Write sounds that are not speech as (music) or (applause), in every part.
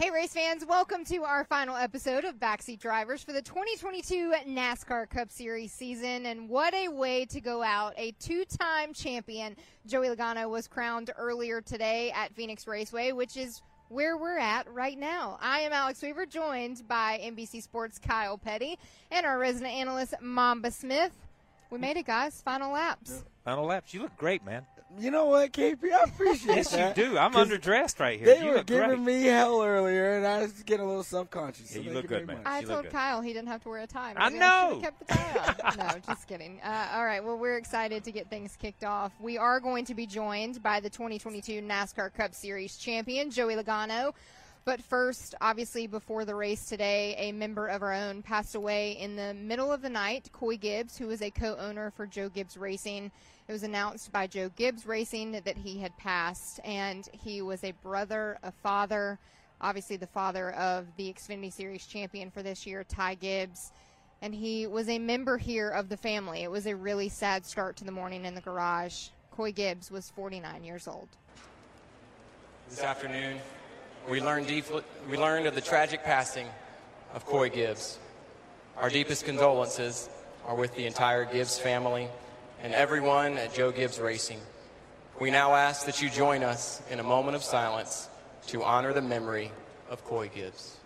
Hey, race fans, welcome to our final episode of Backseat Drivers for the 2022 NASCAR Cup Series season. And what a way to go out. A two time champion, Joey Logano, was crowned earlier today at Phoenix Raceway, which is where we're at right now. I am Alex Weaver, joined by NBC Sports' Kyle Petty and our resident analyst, Mamba Smith. We made it, guys. Final laps. Final laps. You look great, man. You know what, KP? I appreciate yes, that. you do. I'm underdressed right here. They you were look giving great. me hell earlier, and I was getting a little self-conscious. Yeah, so you thank look good, man. I You look told good. Kyle he didn't have to wear a tie. I know. should've kept the tie on. (laughs) no, just kidding. Uh, all right. Well, we're excited to get things kicked off. We are going to be joined by the 2022 NASCAR Cup Series champion, Joey Logano. But first, obviously, before the race today, a member of our own passed away in the middle of the night. Coy Gibbs, who is a co-owner for Joe Gibbs Racing, it was announced by Joe Gibbs Racing that he had passed, and he was a brother, a father, obviously the father of the Xfinity Series champion for this year, Ty Gibbs. And he was a member here of the family. It was a really sad start to the morning in the garage. Coy Gibbs was 49 years old. This afternoon, we learned, deeply, we of the tragic passing of Coy Gibbs. Our deepest condolences are with the entire Gibbs family and everyone at Joe Gibbs Racing. We now ask that you join us in a moment of silence to honor the memory of Coy Gibbs.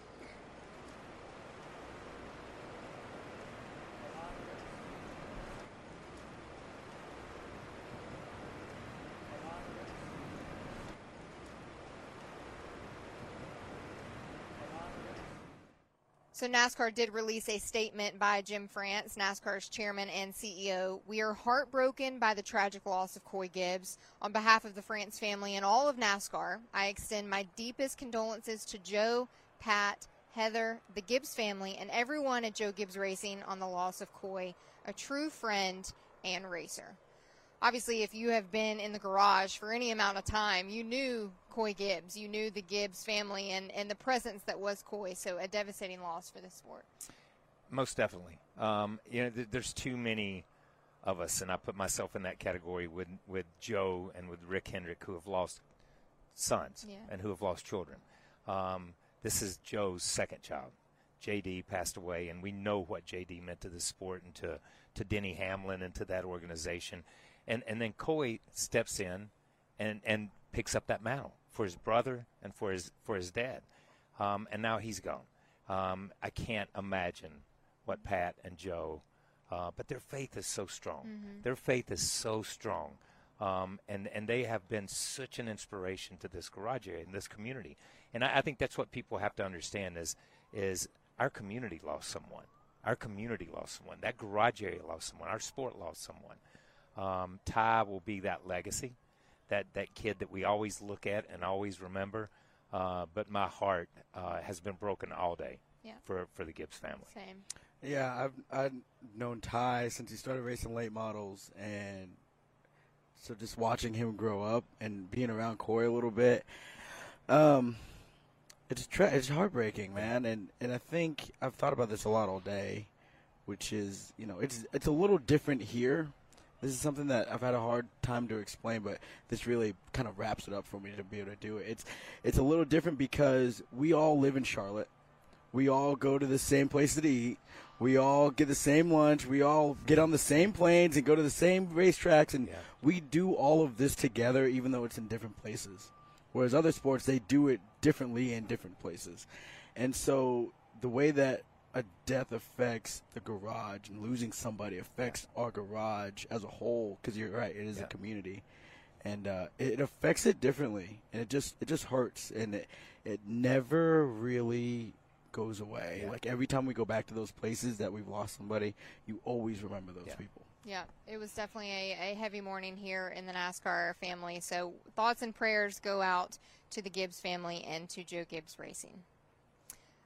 So NASCAR did release a statement by Jim France, NASCAR's chairman and CEO. We are heartbroken by the tragic loss of Coy Gibbs. On behalf of the France family and all of NASCAR, I extend my deepest condolences to Joe, Pat, Heather, the Gibbs family, and everyone at Joe Gibbs Racing on the loss of Coy, a true friend and racer. Obviously, if you have been in the garage for any amount of time, you knew Coy Gibbs. You knew the Gibbs family and, and the presence that was Coy. So a devastating loss for the sport. Most definitely. Um, you know, th- there's too many of us, and I put myself in that category with with Joe and with Rick Hendrick, who have lost sons Yeah. and who have lost children. Um, this is Joe's second child. JD passed away, and we know what JD meant to the sport and to, to Denny Hamlin and to that organization. And and then Coy steps in and, and picks up that mantle for his brother and for his for his dad. Um, and now he's gone. Um, I can't imagine what Pat and Joe, uh, but their faith is so strong. Their faith is so strong. Um, and, and they have been such an inspiration to this garage area and this community. And I, I think that's what people have to understand is, is our community lost someone. Our community lost someone. That garage area lost someone. Our sport lost someone. Um, Ty will be that legacy, that, that kid that we always look at and always remember. Uh, but my heart uh, has been broken all day Yeah. for, for the Gibbs family. Same. Yeah, I've I've known Ty since he started racing late models, and so just watching him grow up and being around Coy a little bit, um, it's tra- it's heartbreaking, man. And and I think I've thought about this a lot all day, which is you know it's it's a little different here. This is something that I've had a hard time to explain, but this really kind of wraps it up for me to be able to do it. It's it's a little different because we all live in Charlotte. We all go to the same place to eat. We all get the same lunch. We all get on the same planes and go to the same racetracks, and Yeah. we do all of this together, even though it's in different places. Whereas other sports, they do it differently in different places. And so the way that a death affects the garage and losing somebody affects our garage as a whole, because you're right, it is Yeah. a community, and uh, it affects it differently, and it just it just hurts, and it it never really goes away. Yeah. Like every time we go back to those places that we've lost somebody, you always remember those Yeah. people. Yeah, it was definitely a, a heavy morning here in the NASCAR family. So thoughts and prayers go out to the Gibbs family and to Joe Gibbs Racing.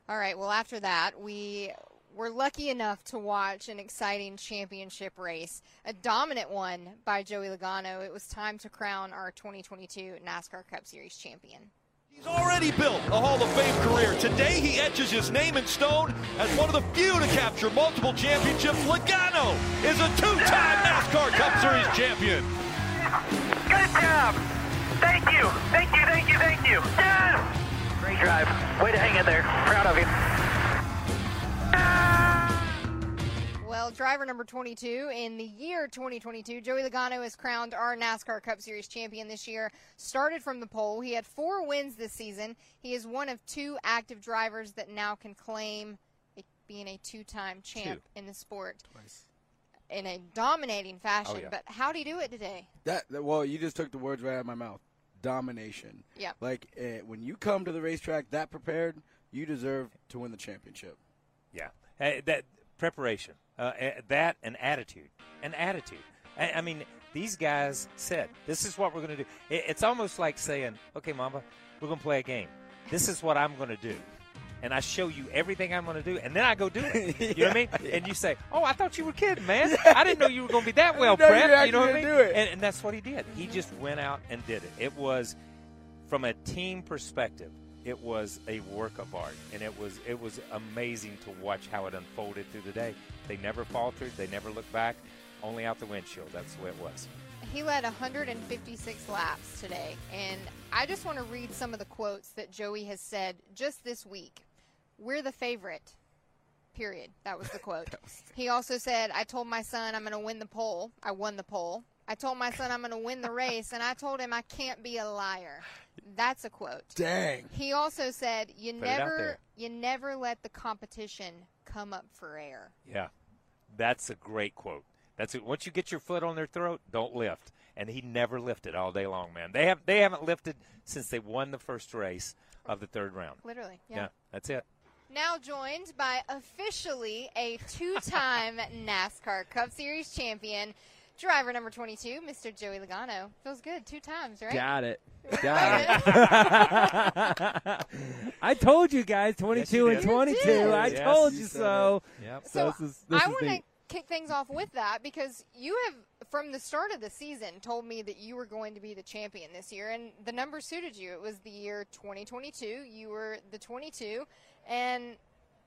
All right, well, after that, we were lucky enough to watch an exciting championship race, a dominant one by Joey Logano. It was time to crown our 2022 NASCAR Cup Series champion. He's already built a Hall of Fame career. Today, he etches his name in stone as one of the few to capture multiple championships. Logano is a two-time NASCAR Cup Series champion. Good job. Thank you. Thank you. Thank you. Thank you. Yes. Great drive. Way to hang in there. Proud of you. Well, driver number 22 in the year 2022, Joey Logano is crowned our NASCAR Cup Series champion this year. Started from the pole. He had four wins this season. He is one of two active drivers that now can claim being a two-time champ Two. in the sport in a dominating fashion. Oh, yeah. But how do he do it today? That, that- well, you just took the words right out of my mouth. Domination. Yeah. Like uh, when you come to the racetrack that prepared, you deserve to win the championship. Yeah, Uh, that preparation, uh, uh, that and attitude, an attitude. I, I mean, these guys said, "This is what we're going to do." It, it's almost like saying, "Okay, Mamba, we're going to play a game. This is what I'm going to do." And I show you everything I'm going to do, and then I go do it. (laughs) You know what I mean? And you say, "Oh, I thought you were kidding, man. (laughs) I didn't know you were going to be that well know you prepped." You know what I mean? do it. And, and that's what he did. He just went out and did it. It was from a team perspective, it was a work of art, and it was it was amazing to watch how it unfolded through the day. They never faltered, they never looked back, only out the windshield. That's the way it was. He led 156 laps today, and I just want to read some of the quotes that Joey has said just this week. We're the favorite. Period. That was the quote. (laughs) he also said, I told my son I'm going to win the pole. I won the pole. I told my son I'm going to win the race, and I told him I can't be a liar. That's a quote. Dang. He also said, "You Put never, you never let the competition come up for air." Yeah, that's a great quote. That's it. Once you get your foot on their throat, don't lift. And he never lifted all day long, man. They have they haven't lifted since they won the first race of the third round. Literally, yeah. yeah that's it. Now joined by officially a two-time (laughs) NASCAR Cup Series champion, driver number 22, Mr. Joey Logano. Feels good, two times, right? Got it. Got it. (laughs) I told you guys, 22 and 22. did. I Yes, told you you so. Yep. So this is, this I want to kick things off with that because you have, from the start of the season, told me that you were going to be the champion this year, and the number suited you. It was the year 2022. You were the 22, and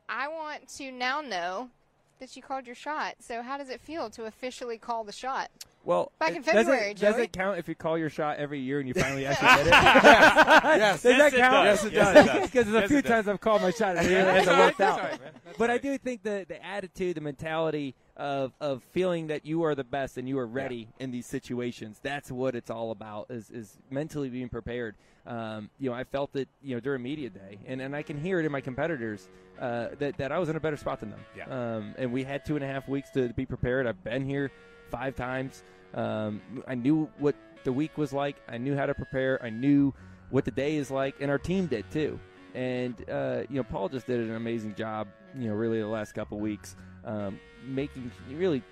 I want to now know that you called your shot. So how does it feel to officially call the shot? Well, Back it- in does February, it, does Joey. it count if you call your shot every year and you (laughs) finally actually get it? (laughs) Yes. Does that it count? does. Yes, it does. Because (laughs) there's a Yes, few times I've called my shot and it hasn't worked out. right, man. That's But I do think the, the attitude, the mentality of, of feeling that you are the best and you are ready in these situations, that's what it's all about, is, is mentally being prepared. Um, you know, I felt it, you know, during media day, and, and I can hear it in my competitors uh, that, that I was in a better spot than them. Yeah. Um, and we had two and a half weeks to be prepared. I've been here five times. Um, I knew what the week was like. I knew how to prepare. I knew what the day is like, and our team did too. And uh, you know, Paul just did an amazing job. You know, really the last couple weeks, um, making really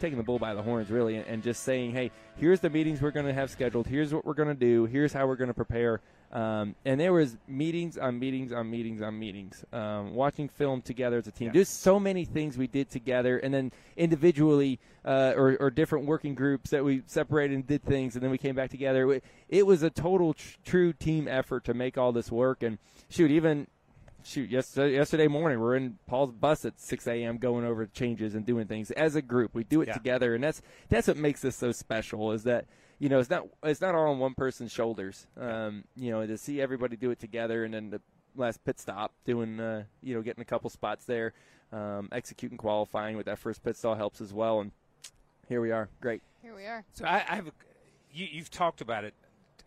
taking the bull by the horns, really, and, and just saying, hey, here's the meetings we're going to have scheduled. Here's what we're going to do. Here's how we're going to prepare. Um, and there was meetings on meetings on meetings on meetings, um, watching film together as a team. Yeah. Just so many things we did together, and then individually uh, or, or different working groups that we separated and did things, and then we came back together. It, was a total tr- true team effort to make all this work. And shoot, even shoot yesterday, yesterday morning we're in Paul's bus at 6 a.m. going over changes and doing things as a group. We do it Yeah. together, and that's that's what makes this so special. Is that you know it's not it's not all on one person's shoulders. Um, you know to see everybody do it together, and then the last pit stop doing uh, you know getting a couple spots there, um, executing qualifying with that first pit stall helps as well. And here we are, great. Here we are. So I, I have, a, you, you've talked about it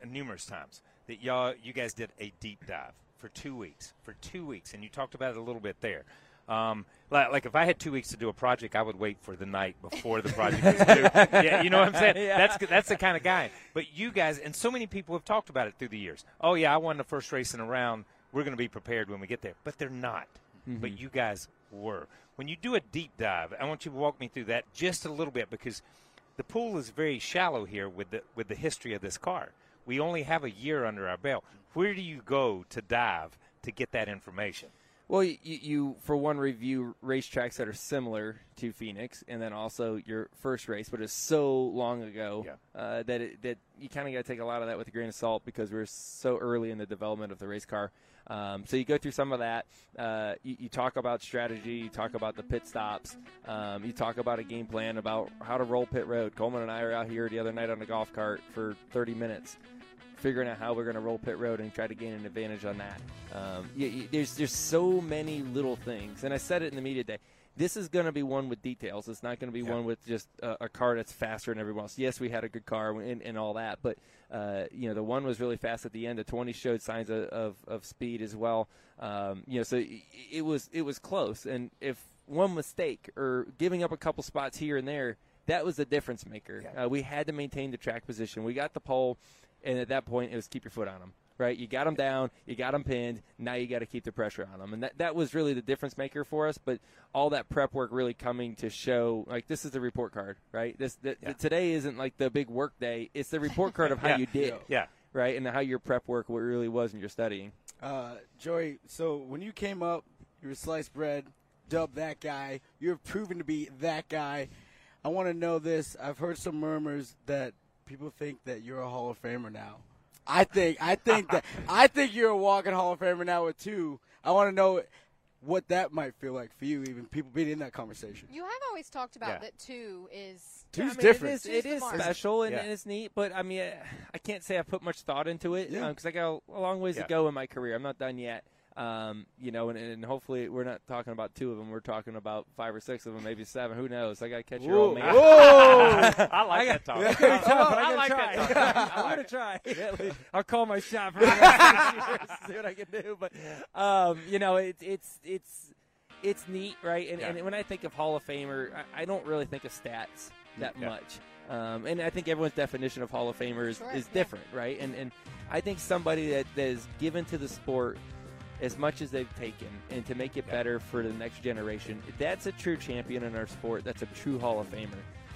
numerous times that y'all, you guys did a deep dive for two weeks, for two weeks, and you talked about it a little bit there. Um, like, like if I had two weeks to do a project, I would wait for the night before the project was due. (laughs) Yeah, you know what I'm saying? Yeah. That's that's the kind of guy. But you guys, and so many people have talked about it through the years. Oh yeah, I won the first race in a round. We're going to be prepared when we get there, but they're not. But you guys were. When you do a deep dive, I want you to walk me through that just a little bit because the pool is very shallow here with the with the history of this car. We only have a year under our belt. Where do you go to dive to get that information? Well, you, you for one review racetracks that are similar to Phoenix, and then also your first race, but it's so long ago Yeah. uh, that it, that you kind of got to take a lot of that with a grain of salt because we're so early in the development of the race car. Um, so you go through some of that. Uh, you, you talk about strategy. You talk about the pit stops. Um, you talk about a game plan about how to roll pit road. Coleman and I are out here the other night on a golf cart for 30 minutes figuring out how we're going to roll pit road and try to gain an advantage on that. Um, there's there's so many little things, and I said it in the media day. This is going to be one with details. It's not going to be Yeah. one with just a, a car that's faster than everyone else. Yes, we had a good car and, and all that, but uh, you know the one was really fast at the end. The 20 showed signs of, of, of speed as well. Um, you know, so it, it was it was close. And if one mistake or giving up a couple spots here and there, that was the difference maker. Yeah. Uh, we had to maintain the track position. We got the pole, and at that point, it was keep your foot on them. Right, you got them down, you got them pinned. Now you got to keep the pressure on them, and that that was really the difference maker for us. But all that prep work really coming to show, like this is the report card, right? This the, Yeah. today isn't like the big work day; it's the report card of how Yeah. you did, Yeah. right, and how your prep work really was in your studying. Uh, Joey, so when you came up, you were sliced bread, dubbed that guy. You're proven to be that guy. I want to know this. I've heard some murmurs that people think that you're a Hall of Famer now. I think I think that I think you're a walking Hall of Famer now with two. I want to know what that might feel like for you, even people being in that conversation. You have always talked about Yeah. that two is Two's I mean, different. It is, Two's it the is mark. special and, Yeah. and it's neat, but I mean, I, I can't say I put much thought into it Yeah. Um, because I got a long ways Yeah. to go in my career. I'm not done yet. Um, you know, and, and hopefully we're not talking about two of them. We're talking about five or six of them, maybe seven. Who knows? I got to catch your old man. Whoa! I like that talk. Come on, I I'm (laughs) like gonna that talk. I'm gonna try. (laughs) I'll call my shot for the rest of this (laughs) year, see what I can do. But um, you know, it's it's it's it's neat, right? And, Yeah. and when I think of Hall of Famer, I, I don't really think of stats that Yeah. much. Um, and I think everyone's definition of Hall of Famer is, Sure, is yeah. different, right? And and I think somebody that, that is given to the sport as much as they've taken and to make it better for the next generation, that's a true champion in our sport. That's a true Hall of Famer.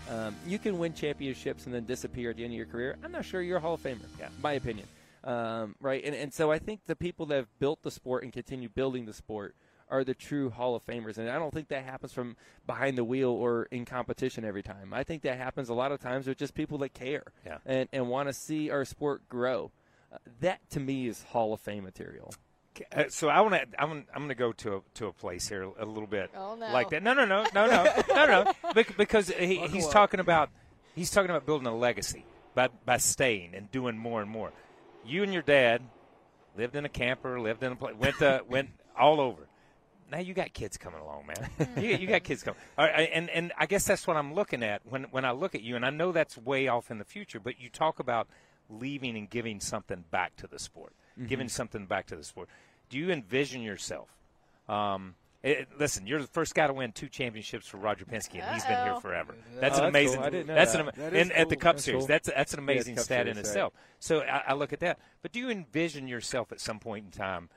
Um, you can win championships and then disappear at the end of your career. I'm not sure you're a Hall of Famer, Yeah. my opinion. Um, right? And, and so I think the people that have built the sport and continue building the sport are the true Hall of Famers. And I don't think that happens from behind the wheel or in competition every time. I think that happens a lot of times with just people that care Yeah. and, and want to see our sport grow. Uh, that to me is Hall of Fame material. Uh, so I want to. I'm. I'm going to go to a, to a place here a little bit Oh, no. like that. No, no, no, no, no, no, no. (laughs) Bec- Because he, he's up. talking about he's talking about building a legacy by by staying and doing more and more. You and your dad lived in a camper, lived in a place, went to (laughs) went all over. Now you got kids coming along, man. (laughs) you, you got kids coming, right, and and I guess that's what I'm looking at when when I look at you, and I know that's way off in the future. But you talk about leaving and giving something back to the sport, giving something back to the sport. Do you envision yourself? Um, it, listen, you're the first guy to win two championships for Roger Penske, and he's been here Uh-oh. forever. Oh, That's an that's amazing. cool. I didn't know that's that. an That in, is at the. Cup That's Series. cool. That's that's an amazing Cup stat in Series, right. itself. So I, I look at that. But do you envision yourself at some point in time?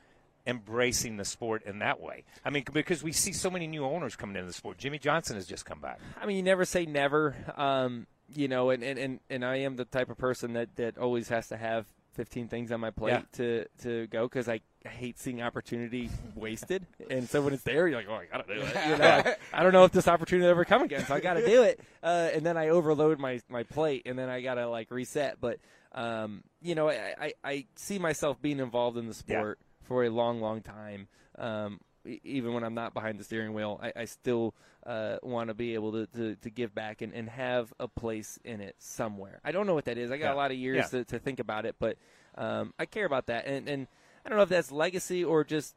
Embracing the sport in that way. I mean, because we see so many new owners coming into the sport. Jimmie Johnson has just come back. I mean, you never say never. Um, you know, and, and, and, and I am the type of person that, that always has to have 15 things on my plate Yeah. to, to go because I hate seeing opportunity wasted. and so when it's there, you're like, oh, I got to do it. You know, I, I don't know if this opportunity will ever come again, so I got to do it. Uh, and then I overload my, my plate, and then I got to like reset. But, um, you know, I, I, I see myself being involved in the Yeah. sport for a long, long time. Um, even when I'm not behind the steering wheel, I, I still uh, want to be able to, to, to give back and, and have a place in it somewhere. I don't know what that is. I got Yeah. a lot of years Yeah. to, to think about it, but um, I care about that. And, and I don't know if that's legacy or just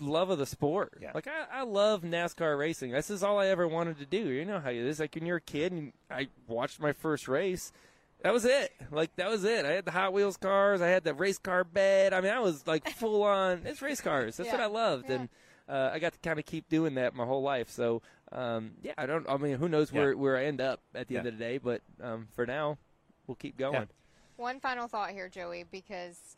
love of the sport. Yeah. Like I, I love NASCAR racing. This is all I ever wanted to do. You know how it is. Like when you're a kid and I watched my first race. That was it. Like that was it. I had the Hot Wheels cars. I had the race car bed. I mean, I was like (laughs) full on. It's race cars. That's what I loved, Yeah. and uh, I got to kind of keep doing that my whole life. So um, yeah, I don't. I mean, who knows where Yeah. where I end up at the end of the day? But um, for now, we'll keep going. One final thought here, Joey, because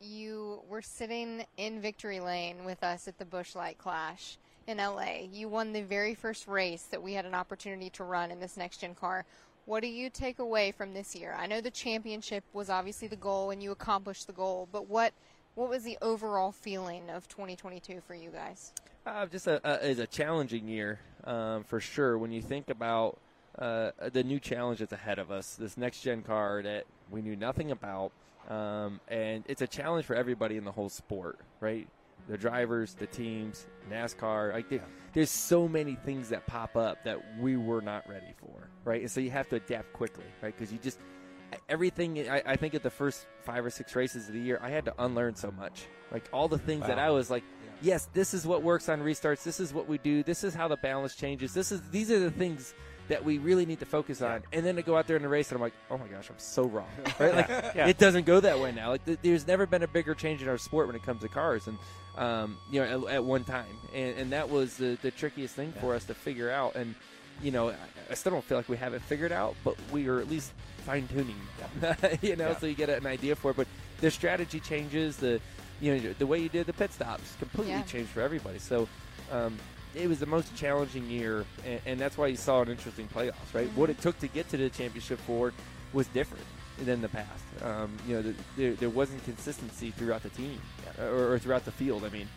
you were sitting in victory lane with us at the Busch Light Clash in LA. You won the very first race that we had an opportunity to run in this next gen car. What do you take away from this year? I know the championship was obviously the goal and you accomplished the goal, but what what was the overall feeling of 2022 for you guys? Uh, just a, a is a challenging year um, for sure. When you think about uh, the new challenge that's ahead of us, this next gen car that we knew nothing about, um, and it's a challenge for everybody in the whole sport, right? The drivers, the teams, NASCAR. Like there- there's so many things that pop up that we were not ready for, right? And so you have to adapt quickly, right? Because you just everything. I, I think at the first five or six races of the year, I had to unlearn so much. Like all the things that I was like, yes, this is what works on restarts. This is what we do. This is how the balance changes. This is these are the things that we really need to focus on. And then to go out there in the race, and I'm like, oh my gosh, I'm so wrong. (laughs) Right? Like Yeah. it doesn't go that way now. Like th- there's never been a bigger change in our sport when it comes to cars, and um, you know, at, at one time, and, and that was the, the trickiest thing for us to figure out. And you know, I, I still don't feel like we have it figured out, but we are at least fine tuning. (laughs) you know, Yeah. so you get an idea for it. But the strategy changes. The you know the way you did the pit stops completely Yeah. changed for everybody. So. Um, it was the most challenging year, and, and that's why you saw an interesting playoffs, right? What it took to get to the championship four was different than the past. Um, you know, the, there, there wasn't consistency throughout the team or, or throughout the field. I mean,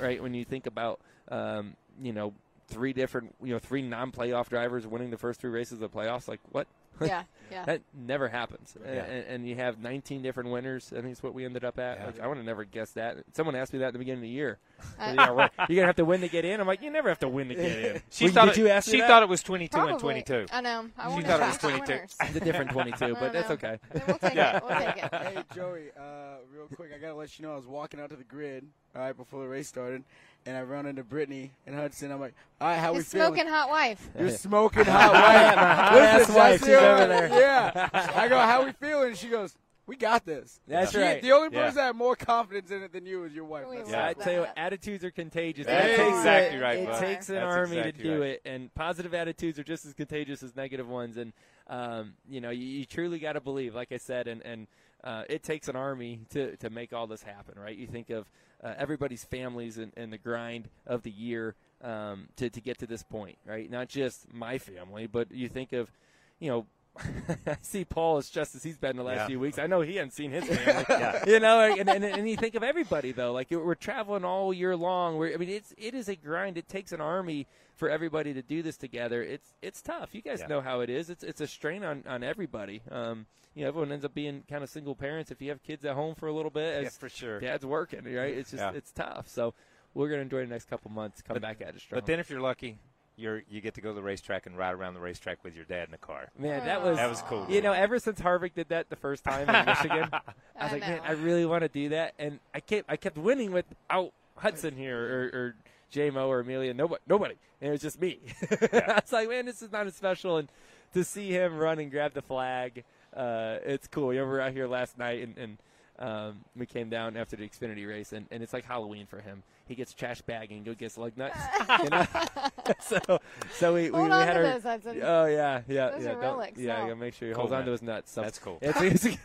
right? When you think about, um, you know, three different, you know, three non-playoff drivers winning the first three races of the playoffs, like what? (laughs) Yeah, yeah. that never happens. Yeah. And, and you have 19 different winners. I think it's what we ended up at. Yeah. Like, I would have never guessed that. Someone asked me that at the beginning of the year. (laughs) Yeah, right. You're gonna have to win to get in. I'm like, you never have to win to get in. She Well, thought did it, you ask she thought it was 22 Probably. and 22. I know. I She thought it was 22. winners. It's a different 22, but that's know. okay. We'll take Yeah. it. We'll take it. (laughs) hey Joey, uh, real quick, I gotta let you know I was walking out to the grid all right before the race started, and I run into Brittany and Hudson. I'm like, all right, how we His feeling? smoking hot wife. You're (laughs) smoking hot wife. My hot Listen, ass wife, she's over there. Yeah. I go, how we feeling? And she goes, we got this. That's She- right. The only Yeah. person that had more confidence in it than you is your wife. We That's Yeah, I tell you, what, attitudes are contagious. That's it takes exactly a- right, It bud. takes an That's army exactly to do right. it, and positive attitudes are just as contagious as negative ones. And um, you know, you, you truly got to believe, like I said, and and uh, it takes an army to to make all this happen, right? You think of uh, everybody's families and, and the grind of the year um, to to get to this point, right? Not just my family, but you think of, you know. (laughs) I see Paul as just as he's been the last Yeah. few weeks. I know he hasn't seen his (laughs) family. Yeah. You know, and, and, and you think of everybody though. Like we're traveling all year long. We're, I mean, it's it is a grind. It takes an army for everybody to do this together. It's it's tough. You guys Yeah. know how it is. It's it's a strain on on everybody. Um, you know, everyone ends up being kind of single parents if you have kids at home for a little bit. Yeah, for sure. Dad's working, right? It's just it's tough. So we're gonna enjoy the next couple months. Come But- back at it strong. But then if you're lucky, you're you get to go to the racetrack and ride around the racetrack with your dad in the car. man, that was That was cool. You know, ever since Harvick did that the first time in Michigan, (laughs) (laughs) I I was like, man. I really want to do that, and I kept I kept winning without Hudson here or, or JMO or Emilia. Nobody, nobody, and it was just me. (laughs) I was like, man, this is not as special, and to see him run and grab the flag, uh, it's cool. You know, we were out here last night, and, and um, we came down after the Xfinity race, and, and it's like Halloween for him. He gets trash bagging, and go gets lug nuts. (laughs) you know? (laughs) so, so we, we, Hold we on had to our. those, Hudson. Oh yeah, yeah, Those yeah. are relics, yeah, no. you gotta make sure you Cool, hold on to his nuts. So That's cool. It's, it's,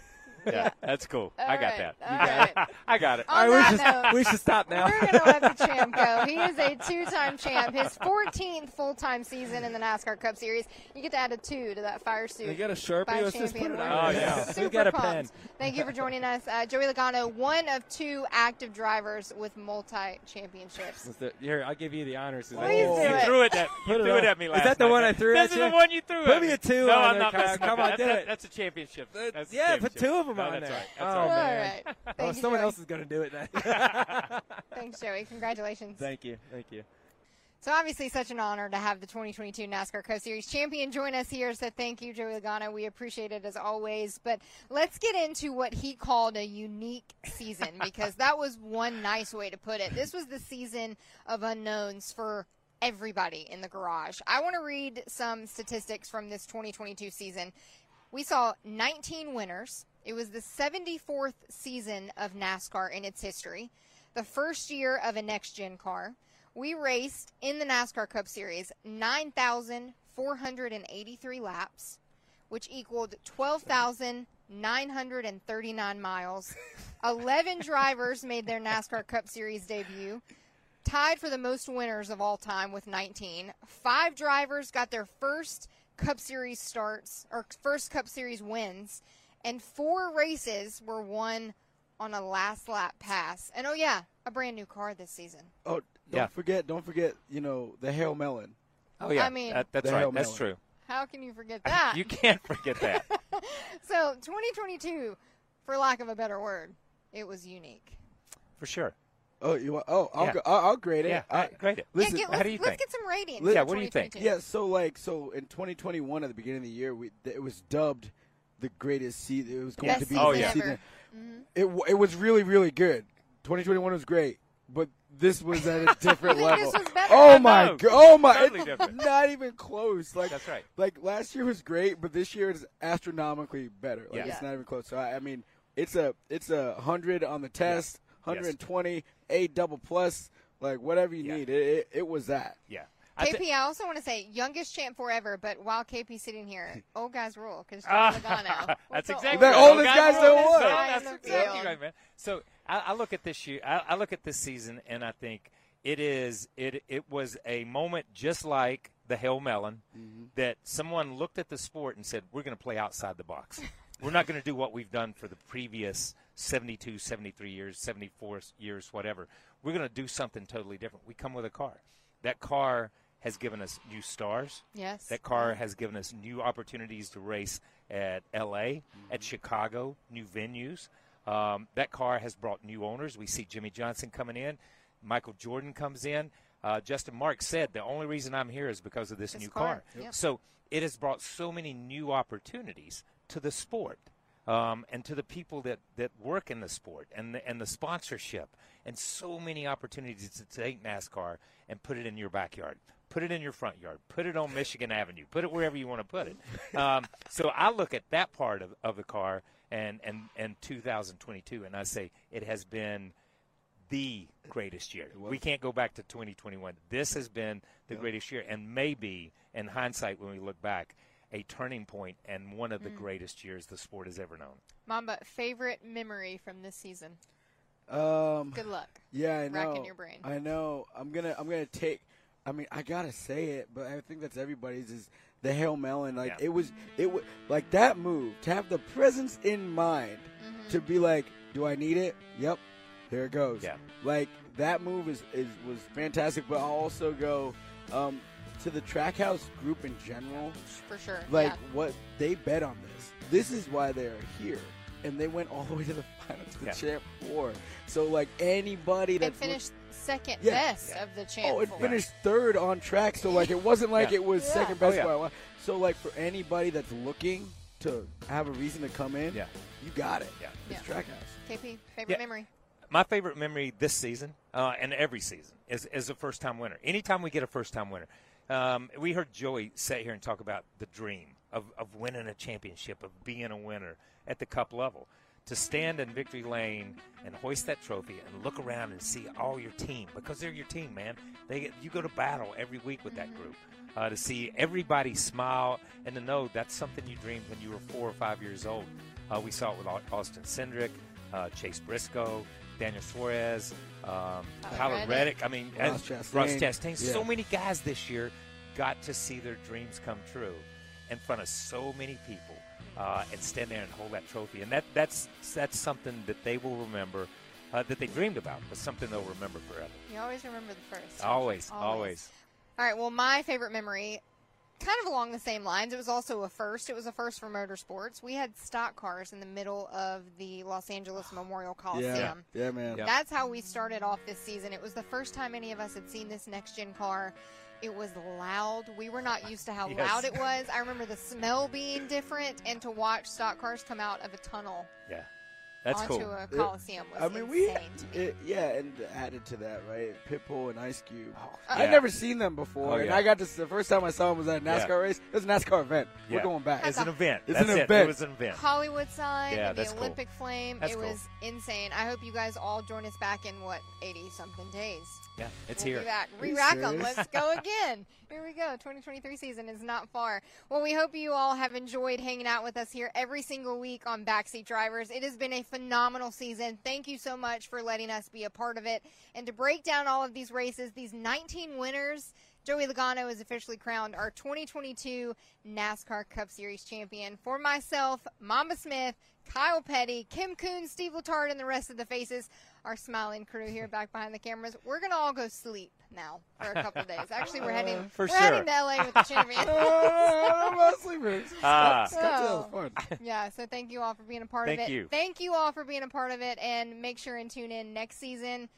Yeah, (laughs) that's cool. All I got right, that. You got it. right. (laughs) I got it. On All right, we that should, note, we should stop now. We're going to let the (laughs) champ go. He is a two-time champ. His 14th full-time season in the NASCAR Cup Series. You get to add a two to that fire suit. You got a sharpie? Let's just put it on. Oh, yeah. Super We got a pumped. pen. Thank you for joining us, uh, Joey Logano, one of two active drivers with multi-championships. Here, I'll give you the honors. Please do You it. threw it at you Put it threw it at me Is that the night, one. I threw This at is you? the one you threw Put at me me. a two No, on I'm there, not Come on, That's do it. That's a championship. That's a yeah, put championship. two of them No, on that's there. Right. Oh, That's All right. man. right. Oh, Thank you, someone Joey. else is going to do it then. (laughs) (laughs) Thanks, Joey. Congratulations. thank you. Thank you. So obviously, such an honor to have the 2022 NASCAR Cup Series champion join us here. So thank you, Joey Logano. We appreciate it as always. But let's get into what he called a unique season (laughs) because that was one nice way to put it. This was the season of unknowns for everybody in the garage. I want to read some statistics from this 2022 season. We saw 19 winners. It was the 74th season of NASCAR in its history, the first year of a next gen car. We raced in the NASCAR Cup Series 9,483 laps, which equaled 12,939 miles. 11 drivers made their NASCAR Cup Series debut, tied for the most winners of all time with 19. Five drivers got their first Cup Series starts or first Cup Series wins, and four races were won on a last lap pass. And oh yeah, a brand new car this season. Oh, don't Yeah. forget, don't forget, you know, the Hail Melon. Oh yeah, I mean- that, that's The right. Hail That's Mary. true. How can you forget that? You can't forget that. (laughs) (laughs) so 2022, for lack of a better word, it was unique. For sure. Oh, you want? Oh, I'll Yeah. go, I'll, I'll grade it. Yeah, I, great. It. Listen, yeah, get, how let's, do you let's think? get some ratings. Yeah, what do you think? Yeah, so like so in 2021 at the beginning of the year, we it was dubbed the greatest season. It was going Best to be season the ever. season. Mhm. It w- it was really really good. 2021 was great, but this was at a (laughs) different level. was. Oh my god! Oh my! Totally it's (laughs) different. not even close. Like That's right. like last year was great, but this year is astronomically better. Like Yeah. it's not even close. So I, I mean, it's a it's a hundred on the test, Yes. 120, a double plus, like whatever you Yeah. need. It, it it was that. Yeah. I KP, I also want to say youngest champ forever, but while KP's sitting here, old guys rule because Ah, (laughs) Logano. that's exactly The right. oldest Guy guy rule. That's won. That's exactly right, man. So I, I look at this year. I, I look at this season, and I think it is it. It was a moment just like the Hail Melon that someone looked at the sport and said, "We're going to play outside the box. (laughs) We're not going to do what we've done for the previous 72, 73 years, 74 years, whatever. We're going to do something totally different. We come with a car. That car." Has given us new stars. Yes. That car has given us new opportunities to race at LA, at Chicago, new venues. Um, that car has brought new owners. We see Jimmie Johnson coming in, Michael Jordan comes in. Uh, Justin Mark said the only reason I'm here is because of this, This new car. car. Yep. So it has brought so many new opportunities to the sport. Um, and to the people that, that work in the sport and the, and the sponsorship and so many opportunities to take NASCAR and put it in your backyard, put it in your front yard, put it on Michigan Avenue, put it wherever you want to put it. Um, (laughs) so I look at that part of, of the car and, and, and 2022 and I say it has been the greatest year. We can't go back to 2021. This has been the greatest year and maybe in hindsight when we look back a turning point and one of the greatest years the sport has ever known. Mamba, favorite memory from this season? Um, Good luck. Yeah, I know. Racking your brain. I know. I'm gonna. I'm gonna take. I mean, I gotta say it, but I think that's everybody's. Is the hail melon? Like Yeah. it was. It was like that move to have the presence in mind Mm-hmm. to be like, do I need it? Yep. Here it goes. Yeah. Like that move is, is was fantastic, but I'll also go um, to the Trackhouse group in general. For sure. Like yeah. what they bet on this. This is why they are here, and they went all the way to the (laughs) finals, the Yeah. champ four. So like anybody that finished second Yeah. best Yeah. of the champ. Oh, it four. finished third on track, so like it wasn't like Yeah. it was Yeah. second best Oh, yeah. by a lot. So like for anybody that's looking to have a reason to come in, Yeah. you got it. Yeah. It's Yeah. Trackhouse. KP, favorite Yeah. memory? My favorite memory this season uh, and every season is, is a first time winner. Anytime we get a first time winner, um, we heard Joey sit here and talk about the dream of, of winning a championship, of being a winner at the cup level. To stand in victory lane and hoist that trophy and look around and see all your team because they're your team, man. They you go to battle every week with that group. Uh, to see everybody smile and to know that's something you dreamed when you were four or five years old. Uh, we saw it with Austin Cindric, uh, Chase Briscoe, Daniel Suarez, um, Tyler Tyler Reddick. Reddick. I mean, Ross and- Chastain. Ross Chastain. Yeah. So many guys this year got to see their dreams come true in front of so many people uh, and stand there and hold that trophy. And that that's that's something that they will remember, uh, that they dreamed about, but something they'll remember forever. You always remember the first. Always, always. All right. Well, my favorite memory, kind of along the same lines. It was also a first. It was a first for motorsports. We had stock cars in the middle of the Los Angeles Memorial Coliseum. Yeah, yeah, man. Yeah. That's how we started off this season. It was the first time any of us had seen this next gen car. It was loud. We were not used to how (laughs) Yes. loud it was. I remember the smell being different, and to watch stock cars come out of a tunnel Yeah, that's onto cool. a coliseum was I mean, we, to me. it, yeah, and added to that, right? Pitbull and Ice Cube. Uh, I'd never seen them before, Oh, and. I got to the first time I saw them was at a NASCAR Yeah. race. It was a NASCAR event. We're going back. It's an event. It's That's an it. event. It was an event. Hollywood sign Yeah, the that's cool. Olympic flame. That's it cool. was insane. I hope you guys all join us back in what eighty something days. Yeah, it's we'll here. Be back. Are you Re-rack them. Let's go again. (laughs) Here we go. 2023 season is not far. Well, we hope you all have enjoyed hanging out with us here every single week on Backseat Drivers. It has been a phenomenal season. Thank you so much for letting us be a part of it. And to break down all of these races, these 19 winners, Joey Logano is officially crowned our 2022 NASCAR Cup Series champion. For myself, Mamba Smith, Kyle Petty, Kim Coon, Steve Letarte, and the rest of the faces, our smiling crew here back behind the cameras. We're gonna all go sleep now for a couple of days. Actually, we're heading (laughs) For we're sure. heading to LA with the (laughs) champion. Oh, I'm not sleeping. (laughs) Ah. Scottsdale's yeah, so thank you all for being a part Thank of it. you. Thank you all for being a part of it, and make sure and tune in next season.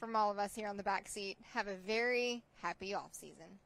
From all of us here on the back seat, have a very happy off season.